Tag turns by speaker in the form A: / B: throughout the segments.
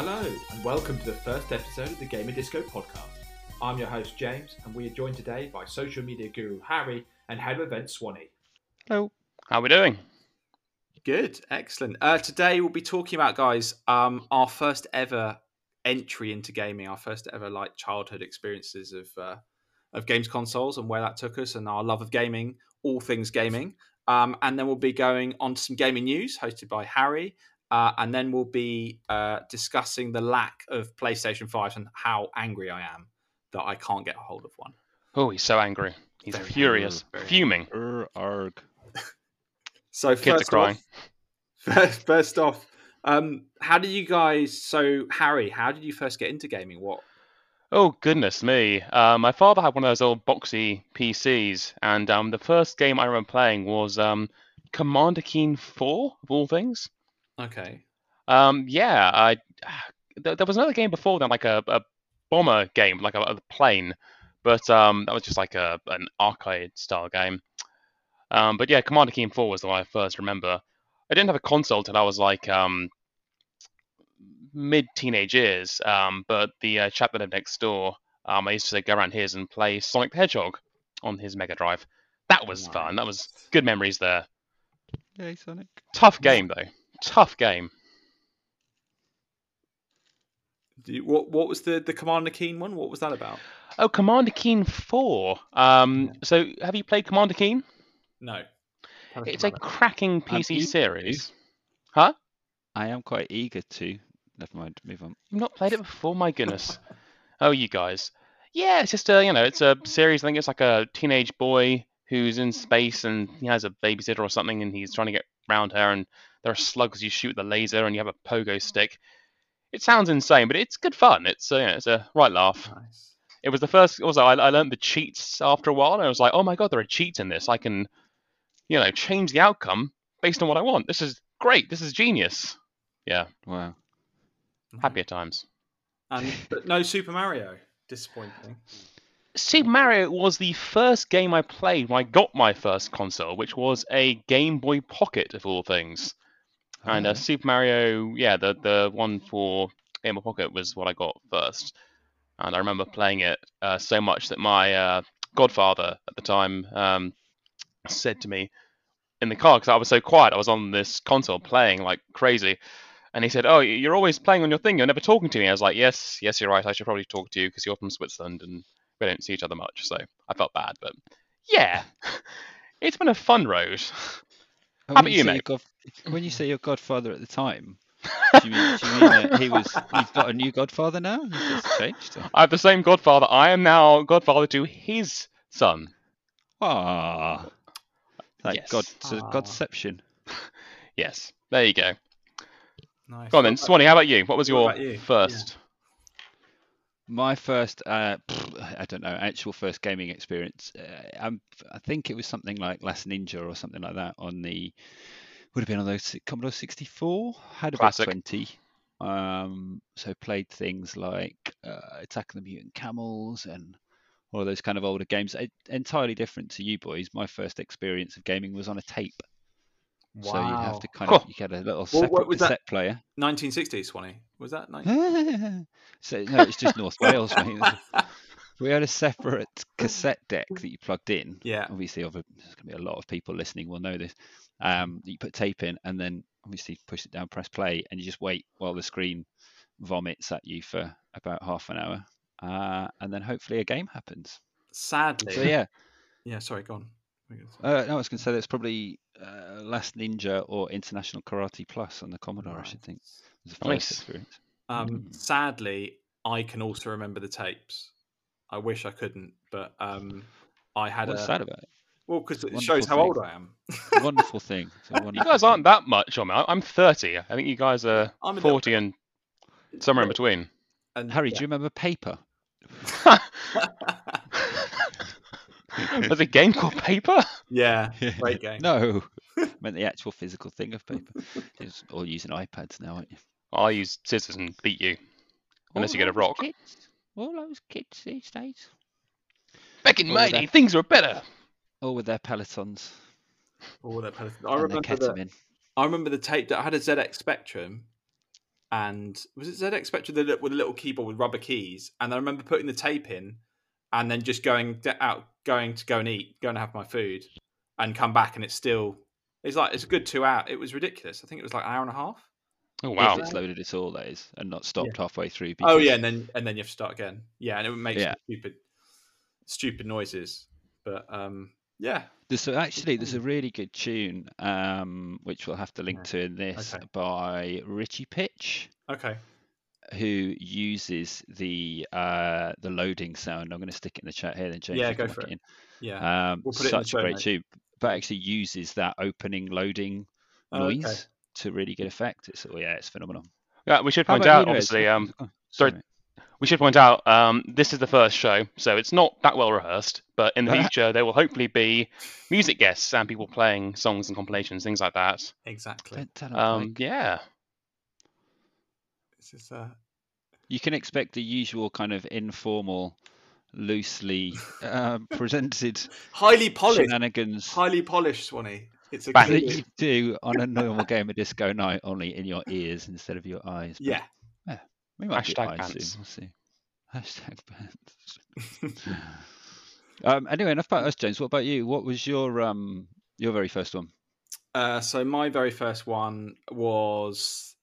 A: Hello, and welcome to the first episode of the Gamer Disco podcast. I'm your host, James, and we are joined today by social media guru Harry and head of events Swanee.
B: Hello.
C: How are we doing?
D: Good, excellent. Uh, today we'll be talking about, guys, um, our first ever entry into gaming, our first ever like childhood experiences of uh, of games consoles and where that took us, and our love of gaming, all things gaming. Um, and then we'll be going on to some gaming news hosted by Harry, uh, and then we'll be uh, discussing the lack of PlayStation 5 and how angry I am that I can't get a hold of one.
C: Oh, he's so angry. He's
D: Very
C: furious,
D: angry,
C: fuming.
B: Er, arg.
D: So
C: Kids are
D: first
C: crying.
D: off, first, first off, um, how did you guys? So Harry, how did you first get into gaming? What?
C: Oh goodness me! Uh, my father had one of those old boxy PCs, and um, the first game I remember playing was um, Commander Keen Four, of all things.
D: Okay.
C: Um, yeah, I there, there was another game before then, like a, a bomber game, like a, a plane, but um, that was just like a an arcade style game. Um, but yeah, Commander Keen Four was the one I first remember. I didn't have a console till I was like um, mid teenage years. Um, but the uh, chap that lived next door, um, I used to go around his and play Sonic the Hedgehog on his Mega Drive. That was fun. That was good memories there.
B: Yay, Sonic.
C: Tough game though. Tough game.
D: Do you- what? What was the the Commander Keen one? What was that about?
C: Oh, Commander Keen 4. Um, so have you played Commander Keen?
D: No.
C: It's a cracking PC
B: eager
C: series. Huh?
B: I am quite eager to. Never mind. Move on.
C: You've not played it before? My goodness. oh, you guys. Yeah, it's just a, you know, it's a series. I think it's like a teenage boy who's in space and he has a babysitter or something and he's trying to get around her and there are slugs you shoot with a laser and you have a pogo stick. It sounds insane, but it's good fun. It's, uh, you know, it's a right laugh.
D: Nice.
C: It was the first. Also, I, I learned the cheats after a while, and I was like, "Oh my god, there are cheats in this! I can, you know, change the outcome based on what I want. This is great. This is genius." Yeah,
B: Wow.
C: happier times.
D: And but no Super Mario. Disappointing.
C: Super Mario was the first game I played when I got my first console, which was a Game Boy Pocket of all things. And uh, Super Mario, yeah, the the one for Game Boy Pocket was what I got first. And I remember playing it uh, so much that my uh, godfather at the time um, said to me in the car because I was so quiet, I was on this console playing like crazy. And he said, "Oh, you're always playing on your thing. You're never talking to me." I was like, "Yes, yes, you're right. I should probably talk to you because you're from Switzerland and we don't see each other much." So I felt bad, but yeah, it's been a fun road. How about you, mate?
B: When you say your godfather at the time, do you mean, do you mean that he was? You've got a new godfather now. He's just changed. or-
C: I have the same godfather. I am now godfather to his son.
B: Ah. Like
C: Yes.
B: God,
D: Ah.
B: Godception.
C: Yes, there you go.
D: Nice.
C: Go on then, Swanee. How about you? What was your
D: about you?
C: first?
B: My first, uh, I don't know, actual first gaming experience. Uh, I'm, I think it was something like Last Ninja or something like that on the, would have been on those Commodore 64. Had about
C: Classic.
B: 20. Um, so played things like uh, Attack of the Mutant Camels and all those kind of older games. E- entirely different to you boys. My first experience of gaming was on a tape. Wow. So you'd have to kind of,
C: Cool.
B: you get a little
D: Well,
B: separate
D: what was that?
B: cassette player.
D: 1960s, Swanee. Was that 19?
B: so no, it's just North Wales, mate. We had a separate cassette deck that you plugged in.
D: Yeah.
B: Obviously, there's going to be a lot of people listening will know this. Um, you put tape in and then obviously push it down, press play, and you just wait while the screen vomits at you for about half an hour, uh, and then hopefully a game happens.
D: Sadly.
B: So yeah,
D: Yeah. Sorry. Go on.
B: uh, no, I was going to say that's probably uh, Last Ninja or International Karate Plus on the Commodore. I should think It was
C: Nice.
B: experience.
D: Um,
B: Mm.
D: sadly, I can also remember the tapes. I wish I couldn't, but um, I had
B: What's
D: a
B: sad about it?
D: Well because it shows how
B: thing.
D: old I am.
B: Wonderful thing. It's a
C: You guys
B: thing.
C: aren't that much on me. I- I'm 30. I think you guys are
D: I'm
C: 40 and somewhere in between.
D: And
B: Harry, do you remember Paper?
C: There's a game called Paper.
D: yeah, great game.
B: No, meant the actual physical thing of paper. It's all using iPads now, aren't you?
C: I'll use scissors and beat you, unless you get a rock.
B: Kids, all those kids these days,
C: Back in my day, things were better.
B: All with their pelotons
D: All that kind of- I
B: and their
D: remember the. I remember the tape that I had a ZX Spectrum, and was it ZX Spectrum with a li- with a little keyboard with rubber keys? And I remember putting the tape in, and then just going out, going to go and eat, going to have my food, and come back, and it's still. It's like it's a good two hour. It was ridiculous. I think it was like an hour and a half.
C: Oh
B: If
C: wow.
B: it's loaded it all, that is, and not stopped halfway through.
D: Oh yeah, and then and then you have to start again. Yeah, and it makes
B: Yeah.
D: stupid, stupid noises. But um, yeah,
B: There's a, actually there's a really good tune, um, which we'll have to link
D: Yeah.
B: to in this
D: Okay.
B: by Richie Pitch,
D: okay,
B: who uses the uh, the loading sound. I'm going to stick it in the chat here, then James.
D: Yeah, go for
B: whack
D: it.
B: in.
D: yeah.
B: Um,
D: We'll put it
B: such
D: show
B: a great
D: notes.
B: tune, but actually uses that opening loading
D: Oh, okay.
B: noise to really good effect. It's oh yeah, it's phenomenal.
C: Yeah, we should point
B: about you,
C: out, obviously, um,
B: Oh,
C: sorry.
B: mate.
C: We should point out um, this is the first show, so it's not that well rehearsed. But in the future, there will hopefully be music guests and people playing songs and compilations, things like that.
D: exactly.
B: Don't tell 'em,
C: Um,
B: Mike.
C: yeah,
D: This is uh,
B: You can expect the usual kind of informal, loosely uh, presented
D: highly polished,
B: shenanigans
D: highly polished, Swanee. It's a
C: Bang.
B: that you do on a normal Gamer Disco night, only in your ears instead of your eyes. But
D: yeah.
B: We might do
C: Hashtag
B: eyes
C: pants.
B: soon. We'll see. Hashtag pants. um, anyway, enough about us, James. What about you? What was your um your very first one?
D: Uh, so my very first one was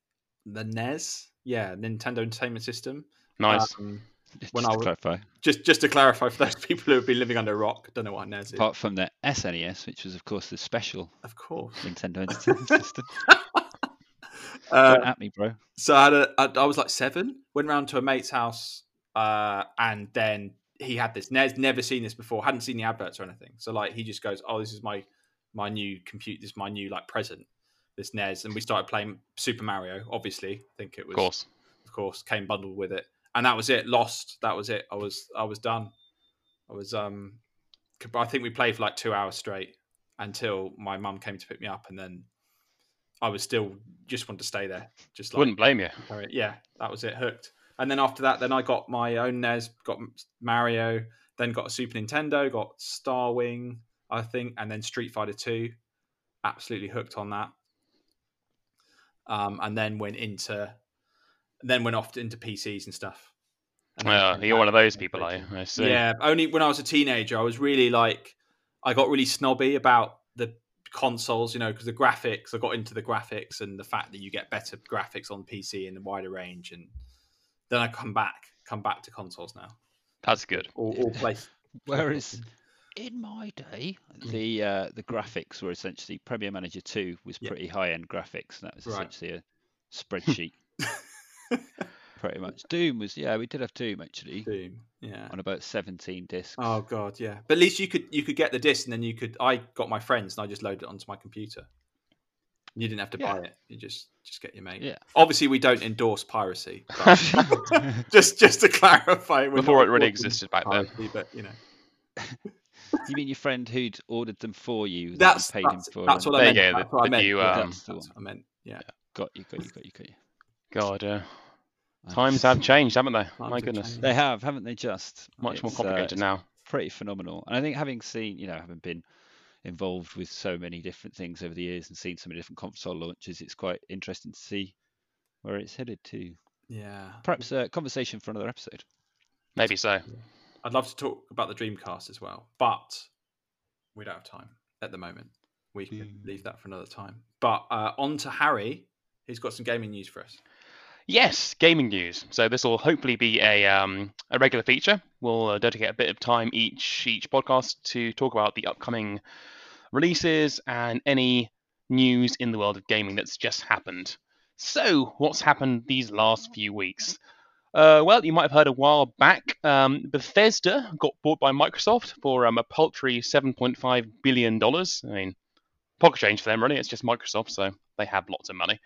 D: the NES. Yeah, Nintendo Entertainment System.
C: nice.
D: Um,
B: Just
D: When
B: to
D: I was-
B: clarify,
D: just just to clarify for those people who have been living under a rock, don't know what a NES is.
B: apart from the SNES, which was of course the special
D: Of course.
B: Nintendo Entertainment System.
D: Uh,
B: at me, bro.
D: so I had a, I, I was like seven. Went round to a mate's house, uh, and then he had this. Ned's never seen this before. Hadn't seen the adverts or anything. So like he just goes, "Oh, this is my my new compute. This is my new like present. This NES." And we started playing Super Mario. Obviously, I think it was
C: Of course.
D: of course, came bundled with it, and that was it. Lost. That was it. I was I was done. I was um, I think we played for like two hours straight until my mum came to pick me up, and then I was still just wanted to stay there. Just like
C: Wouldn't blame you.
D: yeah, that was it. Hooked. And then after that, then I got my own NES, got Mario, then got a Super Nintendo, got Star Wing, I think, and then Street Fighter Two. Absolutely hooked on that. Um, and then went into, then went off into PCs and stuff. And
C: you're one of those people, are you? I see.
D: yeah, only when I was a teenager, I was really like, I got really snobby about the consoles, you know, because the graphics, I got into the graphics and the fact that you get better graphics on PC in the wider range, and then I come back, come back to consoles now,
C: That's good.
D: all, all place.
B: Whereas in my day,
D: Mm.
B: the uh, the graphics were essentially Premier Manager Two was
D: Yeah.
B: pretty high end graphics, and that was
D: Right.
B: essentially a spreadsheet. pretty much. Doom was yeah, we did have Doom actually
D: Doom, yeah.
B: on about seventeen discs.
D: Oh god, yeah. But at least you could you could get the disc, and then you could. I got my friends, and I just loaded it onto my computer. You didn't have to buy it. You just just get your mate.
B: Yeah.
D: Obviously, we don't endorse piracy. But just just to clarify,
C: Before it really existed back then.
D: but you know.
B: you mean your friend who'd ordered them for you? that you
D: That's
B: paid
D: that's,
B: him for.
D: that's
B: and-
D: what I meant.
C: you
D: That's what I meant.
C: you,
D: yeah,
C: um,
B: That's the
D: that's
B: one.
D: what I meant. Yeah.
B: Got you, got you, got you, got you.
C: God, uh, times have changed, haven't they? My goodness.
D: changed.
B: They have, haven't they? Just
C: Much more
B: It's, uh,
C: complicated
B: it's
C: now.
B: pretty phenomenal. And I think having seen, you know, having been involved with so many different things over the years and seen so many different console launches, it's quite interesting to see where it's headed to.
D: Yeah.
B: Perhaps a conversation for another episode.
C: Maybe so.
D: I'd love to talk about the Dreamcast as well, but we don't have time at the moment. We can
B: Mm.
D: leave that for another time. But uh, on to Harry. He's got some gaming news for us.
C: Yes, gaming news. So this will hopefully be a um, a regular feature. We'll uh, dedicate a bit of time each each podcast to talk about the upcoming releases and any news in the world of gaming that's just happened. So, what's happened these last few weeks? Uh, well, you might have heard a while back, um, Bethesda got bought by Microsoft for um, a paltry $7.5 billion. I mean, pocket change for them, really. It's just Microsoft, so they have lots of money.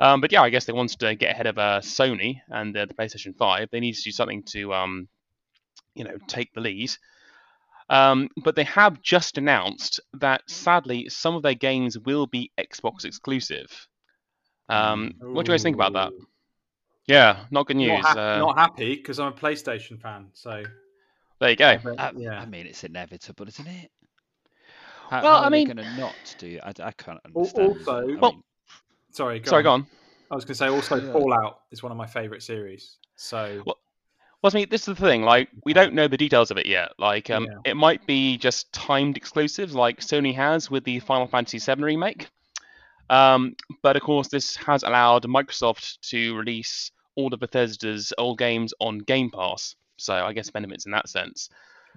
C: Um, but yeah, I guess they wanted to get ahead of uh, Sony and uh, the PlayStation 5. They needed to do something to, um, you know, take the lead. Um, but they have just announced that sadly some of their games will be Xbox exclusive. Um, what do you guys think about that? Yeah, not good news.
D: Not, ha-
C: uh,
D: not happy because I'm a PlayStation fan. So
C: there you go.
B: I,
D: yeah.
B: I mean, it's inevitable, isn't it? How,
C: Well,
B: how
C: I
B: are
C: mean-
B: they going to not do? I, I can't understand.
D: also-
B: I
C: Well,
B: mean,
D: Sorry, go
C: Sorry,
D: on.
C: go on.
D: I was going to say also
B: Yeah.
D: Fallout is one of my favorite series. So
C: Well, Well, I mean, this is the thing. Like, we don't know the details of it yet. Like, um,
D: Yeah.
C: it might be just timed exclusives, like Sony has with the Final Fantasy VII remake. Um, but of course, this has allowed Microsoft to release all of Bethesda's old games on Game Pass. So I guess benefits in that sense.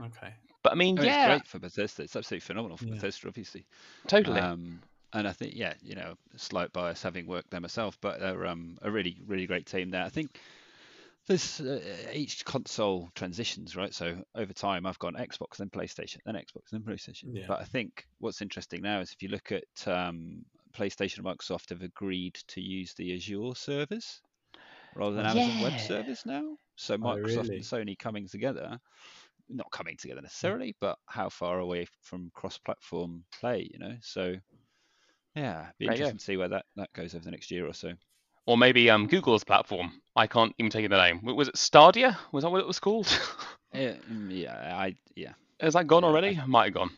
D: okay,
C: But I mean,
B: I mean,
C: yeah,
B: It's great for Bethesda. It's absolutely phenomenal for
D: Yeah.
B: Bethesda, obviously.
C: totally.
B: Um, and I think, yeah, you know, slight bias having worked there myself, but they're um, a really, really great team there. I think there's uh, each console transitions, right? So over time, I've gone Xbox, then PlayStation, then Xbox, then PlayStation.
D: Yeah.
B: But I think what's interesting now is if you look at um, PlayStation and Microsoft have agreed to use the Azure servers rather than Amazon Web Service now. So
D: Oh,
B: Microsoft
D: really?
B: and Sony coming together, not coming together necessarily, but how far away from cross-platform play, you know? So yeah, be
C: There you go.
B: interesting to see where that, that goes over the next year or so.
C: Or maybe um, Google's platform. I can't even tell you the name. Was it Stadia? Was that what it was called?
B: Yeah, mm, yeah, I yeah.
C: Is that gone
B: Yeah, I-
C: already? Might have gone.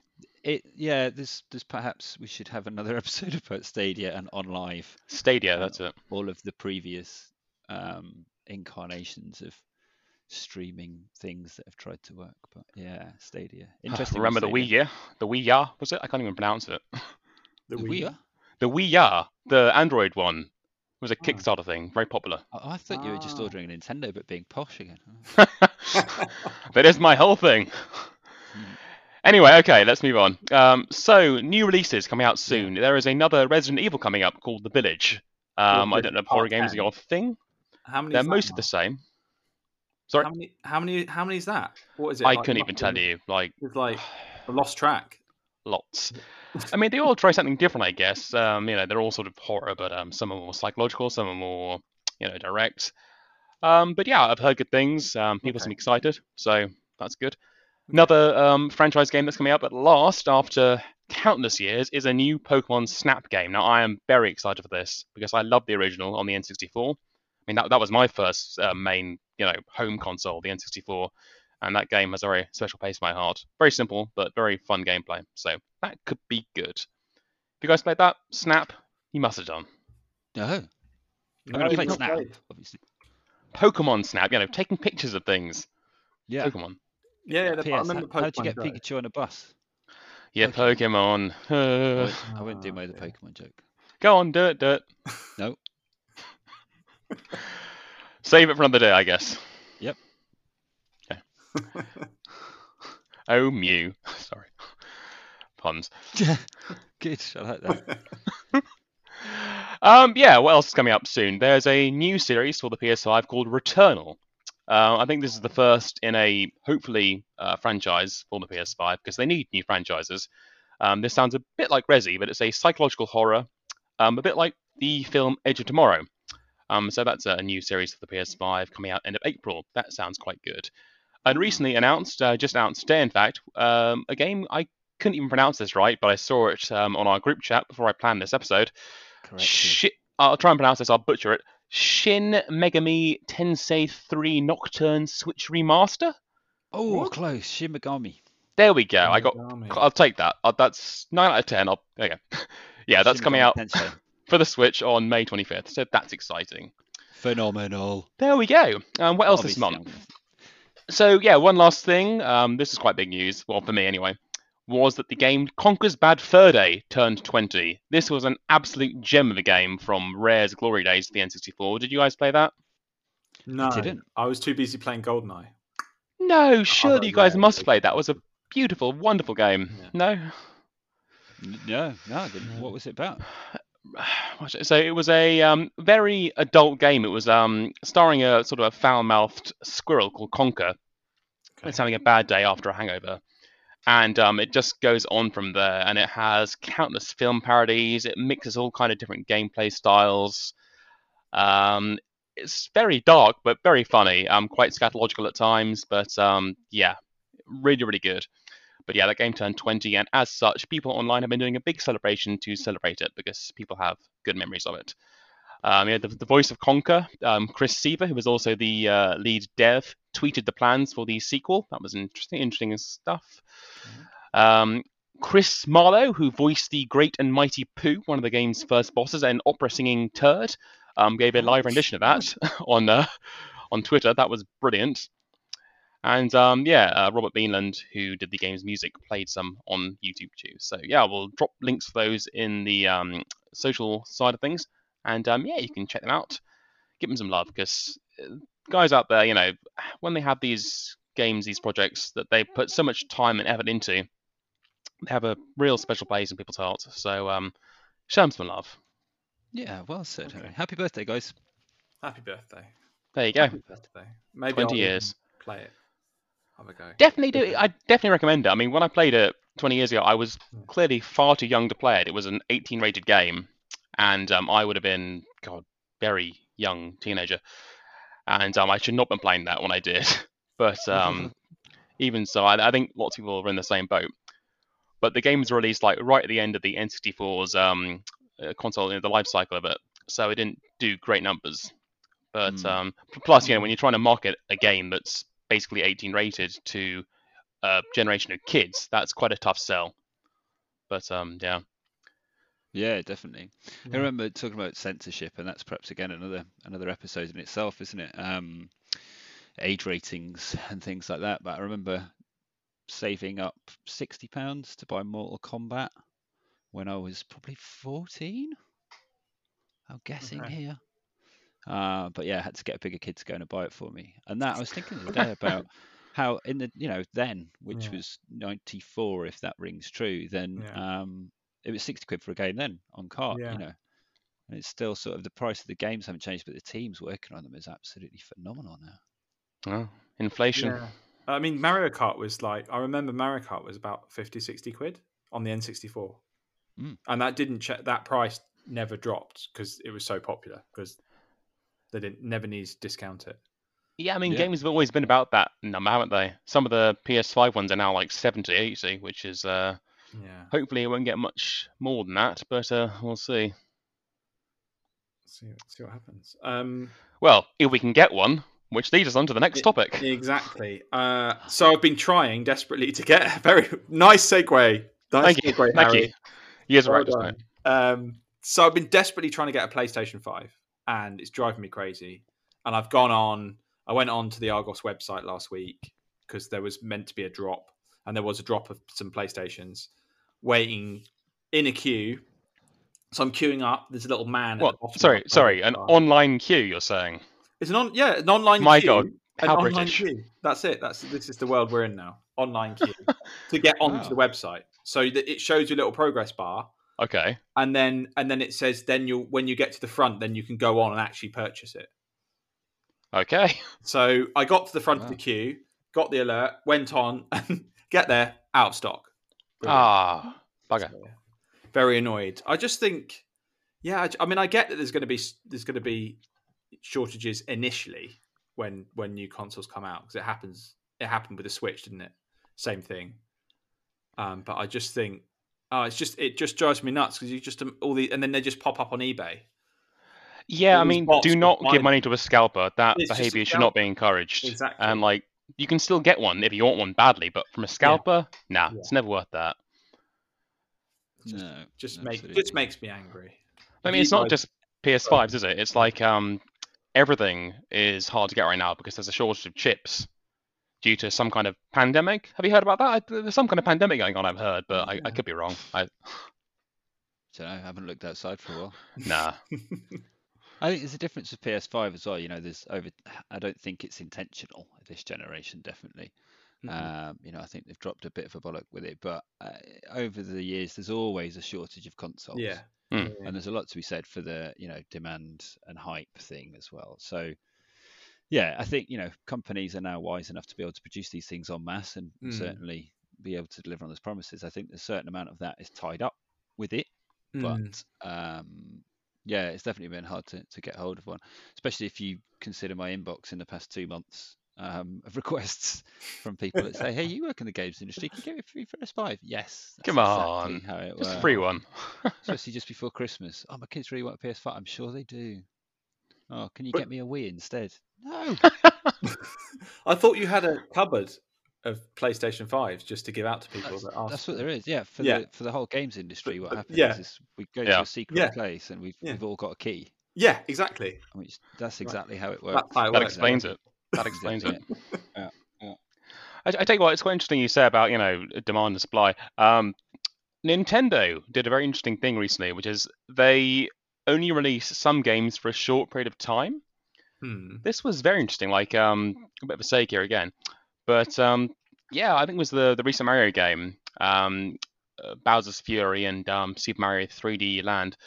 B: It yeah, This there's perhaps we should have another episode about Stadia and OnLive
C: Stadia,
B: Uh,
C: that's it.
B: all of the previous um incarnations of streaming things that have tried to work. But yeah, Stadia. Interesting. with
C: Remember the Wii, yeah? The Ouya, was it? I can't even pronounce it.
D: the
B: The
D: Wii.
B: Wii?
C: The Ouya, the Android one, was a
D: Oh.
C: Kickstarter thing, very popular.
B: I, I thought you were just
D: Ah.
B: ordering a Nintendo but being posh again.
C: that is my whole thing. Anyway, okay, let's move on. Um, so, new releases coming out soon. There is another Resident Evil coming up called The Village. Um, I
D: Village
C: don't know if
D: Part
C: horror games are
D: 10.
C: your thing.
D: How many?
C: They're
D: is that,
C: mostly the same. Sorry,
D: How many? How many? How many is that? What is it?
C: I
D: like
C: couldn't even tell
D: nothing?
C: you. Like,
D: It's like a lost track.
C: Lots. I mean, they all try something different, I guess. Um, you know, they're all sort of horror, but um, some are more psychological, some are more, you know, direct. Um, but yeah, I've heard good things. Um, people seem excited, so that's good. Another um, franchise game that's coming out at last after countless years is a new Pokemon Snap game. Now, I am very excited for this because I love the original on the N64. I mean, that, that was my first uh, main, you know, home console, the N64 and that game has a very special place in my heart. Very simple, but very fun gameplay. So that could be good. Have you guys played that? Snap? You must have done.
B: No.
D: No,
B: I'm gonna play Snap,
D: played.
B: obviously.
C: Pokemon Snap, you know, taking pictures of things.
B: Yeah.
C: Pokemon.
D: Yeah, yeah. the- I remember
B: how, how'd you get
D: Go.
B: Pikachu on a bus?
C: Yeah, Pokemon.
B: I
C: Uh,
B: won't, I won't do
D: Ah,
B: my the
D: okay.
B: Pokemon joke.
C: go on, do it, do it.
B: No.
C: Save it for another day, I guess.
B: Yep.
C: Oh, Mew. Sorry. Puns.
B: Yeah, good. I like that.
C: Um, yeah, what else is coming up soon? There's a new series for the PS5 called Returnal. Uh, I think this is the first in a hopefully uh, franchise for the PS5 because they need new franchises. Um, this sounds a bit like Resi, but it's a psychological horror, um, a bit like the film Edge of Tomorrow. Um, so that's a new series for the PS5 coming out end of April. That sounds quite good. And recently announced, uh, just announced today, in fact, um, a game I couldn't even pronounce this right, but I saw it um, on our group chat before I planned this episode.
B: Correct.
C: Shi I'll try and pronounce this. I'll butcher it. Shin Megami Tensei 3 Nocturne Switch Remaster.
B: Oh,
D: What?
B: close. Shin Megami.
C: There we go. I got.
D: Army.
C: I'll take that. Uh, that's nine out of ten. I'll. There you go. yeah, that's
B: Shin
C: coming
B: Megami
C: out
B: Tensei.
C: for the Switch on May 25th. So that's exciting.
B: Phenomenal.
C: There we go. Um, what else this
B: Obviously,
C: month?
B: I'm gonna-
C: So yeah, one last thing. Um, this is quite big news. Well, for me anyway. Was that the game Conker's Bad Fur Day turned 20? This was an absolute gem of a game from Rare's glory days to the N64. Did you guys play that?
D: No,
B: didn't.
D: I was too busy playing Goldeneye.
C: No, surely you guys
D: Rare
C: must play. That was a beautiful, wonderful game.
D: Yeah.
C: No,
B: No, no, I didn't.
D: No.
B: What was it about?
C: So it was a um, very adult game. It was um, starring a sort of a foul-mouthed squirrel called Conker.
D: Okay.
C: It's having a bad day after a hangover, and um, it just goes on from there. And it has countless film parodies. It mixes all kind of different gameplay styles. Um, it's very dark but very funny. Um, quite scatological at times, but um, yeah, really really good. But yeah, that game turned 20, and as such, people online have been doing a big celebration to celebrate it because people have good memories of it. Um, yeah, the, the voice of Conker, um, Chris Seavor, who was also the uh, lead dev, tweeted the plans for the sequel. That was interesting, interesting stuff. Um, Chris Marlowe, who voiced the great and mighty Poo, one of the game's first bosses, and opera singing turd, um, gave a live rendition of that on uh, on Twitter. That was brilliant. And um, yeah, uh, Robert Beanland, who did the game's music, played some on YouTube too. So yeah, we'll drop links for those in the um, social side of things. And um, yeah, you can check them out. Give them some love because uh, guys out there, you know, when they have these games, these projects that they put so much time and effort into, they have a real special place in people's hearts. So um, show them some love.
B: Yeah, well said.
D: Okay.
B: Harry. Happy birthday, guys.
D: Happy birthday.
C: There you go.
D: Happy birthday. Maybe
C: 20
D: I'll
C: years.
D: Play it. Have a go.
C: Definitely do. I definitely recommend it. I mean, when I played it 20 years ago, I was
D: Mm.
C: clearly far too young to play it. It was an 18 rated game, and um, I would have been, God, very young teenager. And um, I should not have been playing that when I did. But um, even so, I, I think lots of people are in the same boat. But the game was released like right at the end of the N64's um, uh, console, you know, the life cycle of it, so it didn't do great numbers. But
B: Mm.
C: um, plus, you know, when you're trying to market a game that's basically 18 rated to a generation of kids, that's quite a tough sell. But um, yeah,
B: Yeah, definitely. I remember talking about censorship, and that's perhaps again another another episode in itself, isn't it? Um, age ratings and things like that. But I remember saving up sixty pounds to buy Mortal Kombat when I was probably fourteen. I'm guessing
D: Okay.
B: here. Uh, but yeah, I had to get a bigger kid to go and buy it for me. And that I was thinking the other day about how in the you know then, which
D: Yeah.
B: was ninety four, if that rings true, then
D: Yeah.
B: um, it was sixty quid for a game then on cart,
D: Yeah.
B: you know. And it's still sort of the price of the games haven't changed, but the teams working on them is absolutely phenomenal now.
C: oh, inflation.
D: Yeah. I mean, Mario Kart was like, I remember Mario Kart was about 50, 60 quid on the N64.
B: Mm.
D: And that didn't check, that price never dropped because it was so popular because they didn't never need to discount it.
C: Yeah, I mean,
B: Yeah.
C: games have always been about that number, haven't they? Some of the PS5 ones are now like 70, 80, which is uh,
D: Yeah.
C: hopefully it won't get much more than that, but uh, we'll see.
D: See, see what happens. Um,
C: Well, if we can get one, which leads us on to the next topic.
D: exactly. Uh, so I've been trying desperately to get a very nice segue. Nice
C: Thank you.
D: segue,
C: Thank
D: Harry.
C: you. Years
D: Well done. Um, so I've been desperately trying to get a PlayStation 5 and it's driving me crazy. And I've gone on, I went on to the Argos website last week because there was meant to be a drop and there was a drop of some PlayStations waiting in a queue. So I'm queuing up. There's a little man. at
C: What? Sorry, sorry. An
D: bar.
C: online queue, you're saying?
D: It's an on, yeah, an online queue.
C: My
D: queue.
C: God,
D: an
C: how
D: online
C: British.
D: queue. That's it. That's this is the world we're in now. Online queue to get onto
B: Wow.
D: the website. So that it shows you a little progress bar,
C: Okay.
D: and then and then it says then you'll when you get to the front, then you can go on and actually purchase it.
C: Okay.
D: So I got to the front of the queue, got the alert, went on, and get there out of stock. Brilliant.
C: Ah, bugger.
D: So, very annoyed. I just think, yeah, I, I mean, I get that there's going to be there's going to be shortages initially when when new consoles come out because it happens. It happened with the Switch, didn't it? Same thing. Um, but I just think, oh, it's just it just drives me nuts because you just um, all the and then they just pop up on eBay.
C: Yeah, I
D: All these
C: mean, do not give money to a scalper. That
D: It's just a
C: behavior should not be encouraged.
D: Exactly.
C: And like, you can still get one if you want one badly, but from a scalper, nah, it's never worth that.
D: Just,
B: no,
D: just make just makes me angry.
C: I mean, it's not just PS5s, is it? It's like um, everything is hard to get right now because there's a shortage of chips due to some kind of pandemic. Have you heard about that? I, there's some kind of pandemic going on. I've heard, but I, I could be wrong. I,
B: Don't know, I haven't looked outside for a while.
C: nah.
B: I think there's a difference with PS5 as well. You know, there's over. I don't think it's intentional this generation. Definitely.
D: Mhm.
B: Um, you know, I think they've dropped a bit of a bollock with it, but uh, over the years, there's always a shortage of consoles.
D: yeah. Yeah.
B: and there's a lot to be said for the you know demand and hype thing as well. So. Yeah, I think you know companies are now wise enough to be able to produce these things en masse and
D: Mm.
B: certainly be able to deliver on those promises. I think a certain amount of that is tied up with it,
D: Mm.
B: but um, yeah, it's definitely been hard to, to get hold of one, especially if you consider my inbox in the past two months um, of requests from people that say, "Hey, you work in the games industry, can you get me a free PS5?" Yes, that's
C: Come on,
B: it
C: Just a free one.
B: Especially just before Christmas. Oh, my kids really want a PS5. I'm sure they do. Oh, can you
D: But-
B: get me a Wii instead? No.
D: I thought you had a cupboard of PlayStation fives just to give out to people
B: That's,
D: that ask.
B: that's what there is. Yeah, for
D: Yeah.
B: the for the whole games industry, what happens
D: yeah.
B: is we go
C: Yeah.
B: to a secret
D: Yeah.
B: place and we've
D: Yeah.
B: we've all got a key.
D: Yeah, exactly.
B: Which that's exactly how it works.
D: how it
C: That explains it. That explains it.
B: Yeah.
C: I, I tell you what, it's quite interesting you say about you know demand and supply. Um, Nintendo did a very interesting thing recently, which is they only release some games for a short period of time.
D: Hmm.
C: This was very interesting, like um, a bit of a sake here again, but um, yeah, I think it was the the recent Mario game, um, uh, Bowser's Fury and um, Super Mario 3D Land.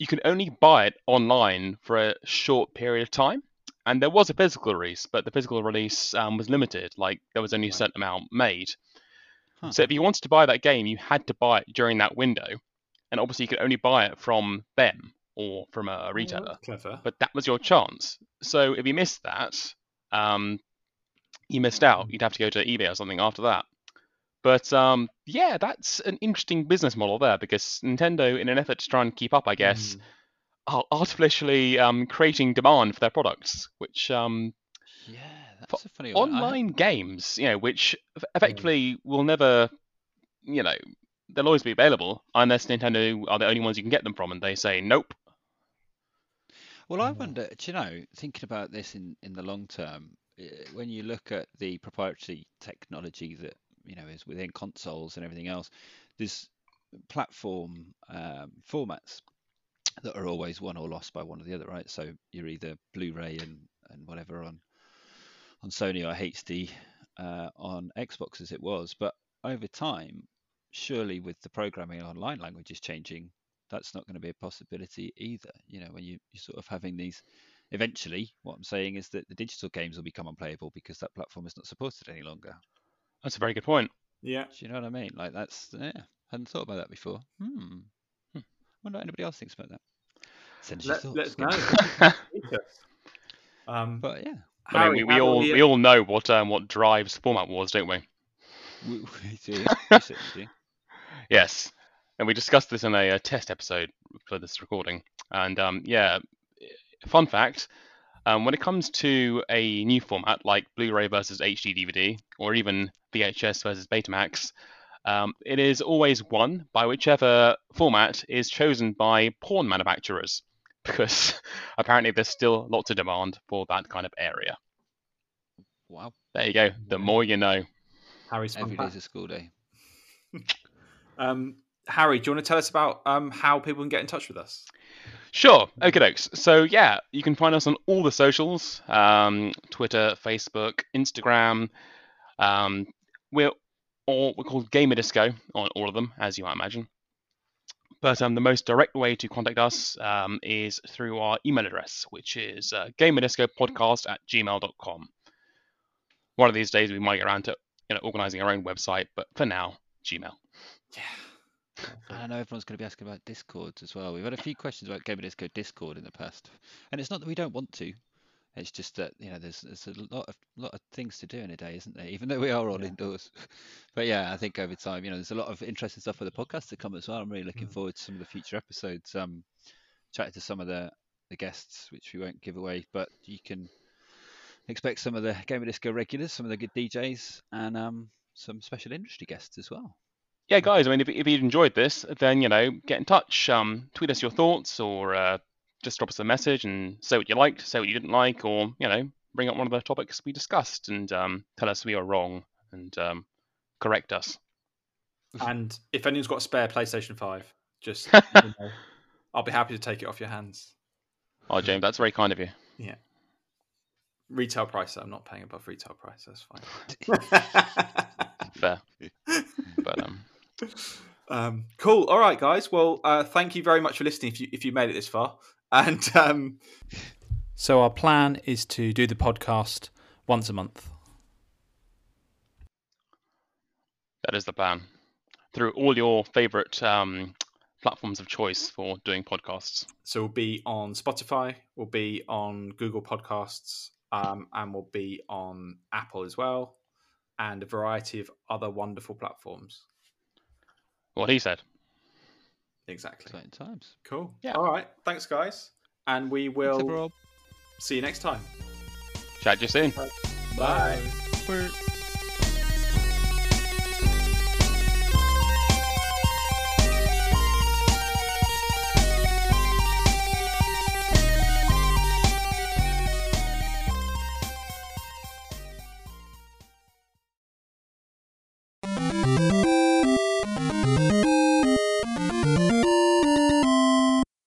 C: You can only buy it online for a short period of time. And there was a physical release, but the physical release um, was limited. Like there was only a certain amount made.
B: Huh.
C: So if you wanted to buy that game, you had to buy it during that window, and obviously you could only buy it from them or from a
D: Oh,
C: retailer.
D: that's clever.
C: But that was your chance. So if you missed that, um, you missed out. You'd have to go to eBay or something after that. But um, yeah, that's an interesting business model there because Nintendo, in an effort to try and keep up, I guess,
D: Hmm.
C: are artificially um, creating demand for their products, which um,
B: Yeah, that's a funny one.
C: Online games, you know, which eff- effectively will never, you know, they'll always be available unless Nintendo are the only ones you can get them from, and they say nope.
B: Well, I wonder, do you know, thinking about this in, in the long term, eh, when you look at the proprietary technology that, you know, is within consoles and everything else, there's platform um, formats that are always won or lost by one or the other, right? So you're either Blu-ray and, and whatever on on Sony or HD uh, on Xbox as it was, but over time, surely with the programming online languages changing, that's not going to be a possibility either. You know, when you, you're sort of having these, eventually, what I'm saying is that the digital games will become unplayable because that platform is not supported any longer.
C: That's a very good point.
D: Yeah.
B: Do you know what I mean? Like that's, yeah, hadn't thought about that before. Hmm.
C: Hmm.
B: Wonder what anybody else thinks about that. Send us your
D: Let, us
B: Go
D: know. um,
B: But yeah,
C: I mean, we, we all we all know what um, what drives format wars, don't we?
B: we, we do. We certainly do.
C: Yes, and we discussed this in a, uh test episode for this recording. And um, yeah, fun fact: um, when it comes to a new format like Blu-ray versus HD DVD, or even VHS versus Betamax, um, it is always won by whichever format is chosen by porn manufacturers, because apparently there's still lots of demand for that kind of area.
B: Wow.
C: There you go. The more you know.
D: Harry's fun
B: Every a school day.
D: Um, Harry, do you want to tell us about um, how people can get in touch with us?
C: Sure. Okay, dokes. So yeah, you can find us on all the socials: um, Twitter, Facebook, Instagram. Um, we're all we're called Gamer Disco on all of them, as you might imagine. But um, the most direct way to contact us um, is through our email address, which is uh, gamerdiscopodcast at gmail.com. One of these days we might get around to you know organizing our own website, but for now, Gmail.
D: Yeah.
B: And I know everyone's going to be asking about Discords as well. We've had a few questions about Gamer Disco Discord in the past, and it's not that we don't want to. It's just that you know there's there's a lot of lot of things to do in a day, isn't there? Even though we are all
D: Yeah.
B: indoors. But yeah, I think over time, you know, there's a lot of interesting stuff for the podcast to come as well. I'm really looking
D: Mm.
B: forward to some of the future episodes. Um, chatting to some of the the guests, which we won't give away, but you can expect some of the Gamer Disco regulars, some of the good DJs, and um, some special industry guests as well.
C: Yeah, guys, I mean, if, if you enjoyed this, then, you know, get in touch. Um, tweet us your thoughts or uh, just drop us a message and say what you liked, say what you didn't like, or, you know, bring up one of the topics we discussed and um, tell us we are wrong and um, correct us.
D: And if anyone's got a spare PlayStation 5, just you know, I'll be happy to take it off your hands.
C: Oh, James, that's very kind of you. Yeah.
D: Retail price, I'm not paying above retail price. That's fine.
C: Fair. But, um,
D: cool. All right, guys. Well, uh, thank you very much for listening. If you if you made it this far, and um, so our plan is to do the podcast once a month.
C: that is the plan. Through all your favorite um, platforms of choice for doing podcasts.
D: So we'll be on Spotify, we'll be on Google Podcasts, um, and we'll be on Apple as well, and a variety of other wonderful platforms.
C: What he said.
D: Exactly.
B: Exciting times.
D: Cool.
C: Yeah.
D: All right. Thanks, guys. And we will
B: everyone.
D: see you next time.
C: Chat to you soon.
D: Bye.
B: Bye.